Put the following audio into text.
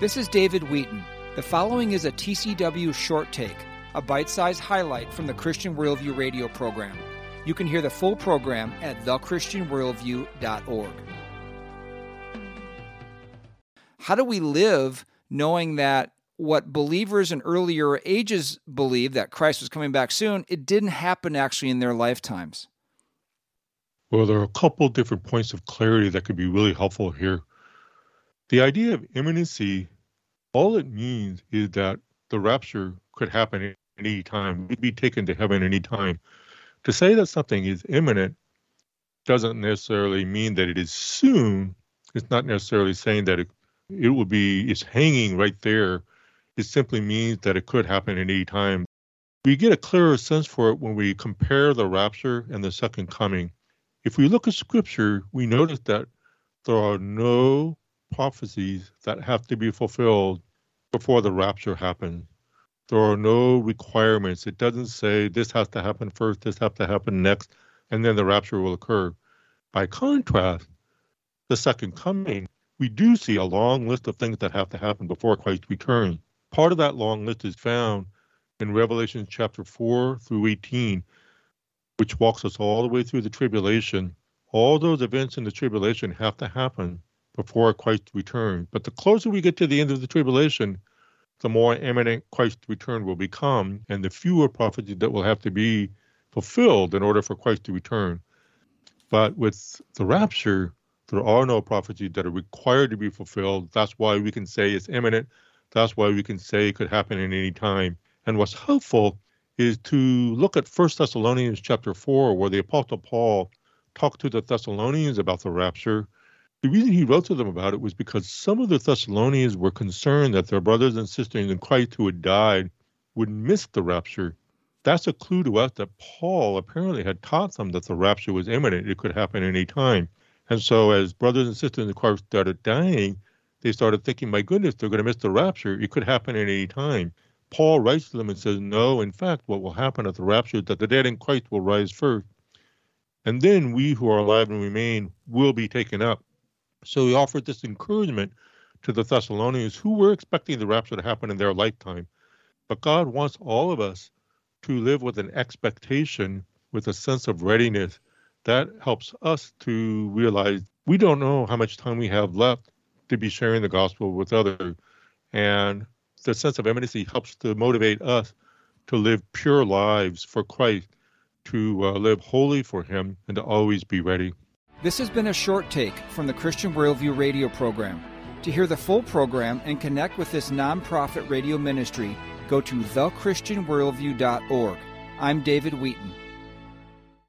This is David Wheaton. The following is a TCW short take, a bite sized highlight from the Christian Worldview radio program. You can hear the full program at thechristianworldview.org. How do we live knowing that what believers in earlier ages believed that Christ was coming back soon, it didn't happen actually in their lifetimes? Well, there are a couple different points of clarity that could be really helpful here. The idea of imminency, all it means is that the rapture could happen at any time. We'd be taken to heaven any time. To say that something is imminent doesn't necessarily mean that it is soon. It's not necessarily saying that it, it will be, it's hanging right there. It simply means that it could happen at any time. We get a clearer sense for it when we compare the rapture and the second coming. If we look at scripture, we notice that there are no prophecies that have to be fulfilled before the rapture happens. There are no requirements. It doesn't say this has to happen first, this has to happen next, and then the rapture will occur. By contrast, the second coming, we do see a long list of things that have to happen before Christ returns. Part of that long list is found in Revelation chapter 4 through 18, which walks us all the way through the tribulation. All those events in the tribulation have to happen before Christ's return. But the closer we get to the end of the tribulation, the more imminent Christ's return will become, and the fewer prophecies that will have to be fulfilled in order for Christ to return. But with the rapture, there are no prophecies that are required to be fulfilled. That's why we can say it's imminent. That's why we can say it could happen at any time. And what's helpful is to look at 1 Thessalonians chapter 4, where the Apostle Paul talked to the Thessalonians about the rapture the reason he wrote to them about it was because some of the Thessalonians were concerned that their brothers and sisters in Christ who had died would miss the rapture. That's a clue to us that Paul apparently had taught them that the rapture was imminent. It could happen any time. And so, as brothers and sisters in Christ started dying, they started thinking, my goodness, they're going to miss the rapture. It could happen at any time. Paul writes to them and says, no, in fact, what will happen at the rapture is that the dead in Christ will rise first. And then we who are alive and remain will be taken up so he offered this encouragement to the Thessalonians who were expecting the rapture to happen in their lifetime. But God wants all of us to live with an expectation, with a sense of readiness. That helps us to realize we don't know how much time we have left to be sharing the gospel with others. And the sense of imminency helps to motivate us to live pure lives for Christ, to uh, live holy for Him, and to always be ready. This has been a short take from the Christian Worldview radio program. To hear the full program and connect with this nonprofit radio ministry, go to thechristianworldview.org. I'm David Wheaton.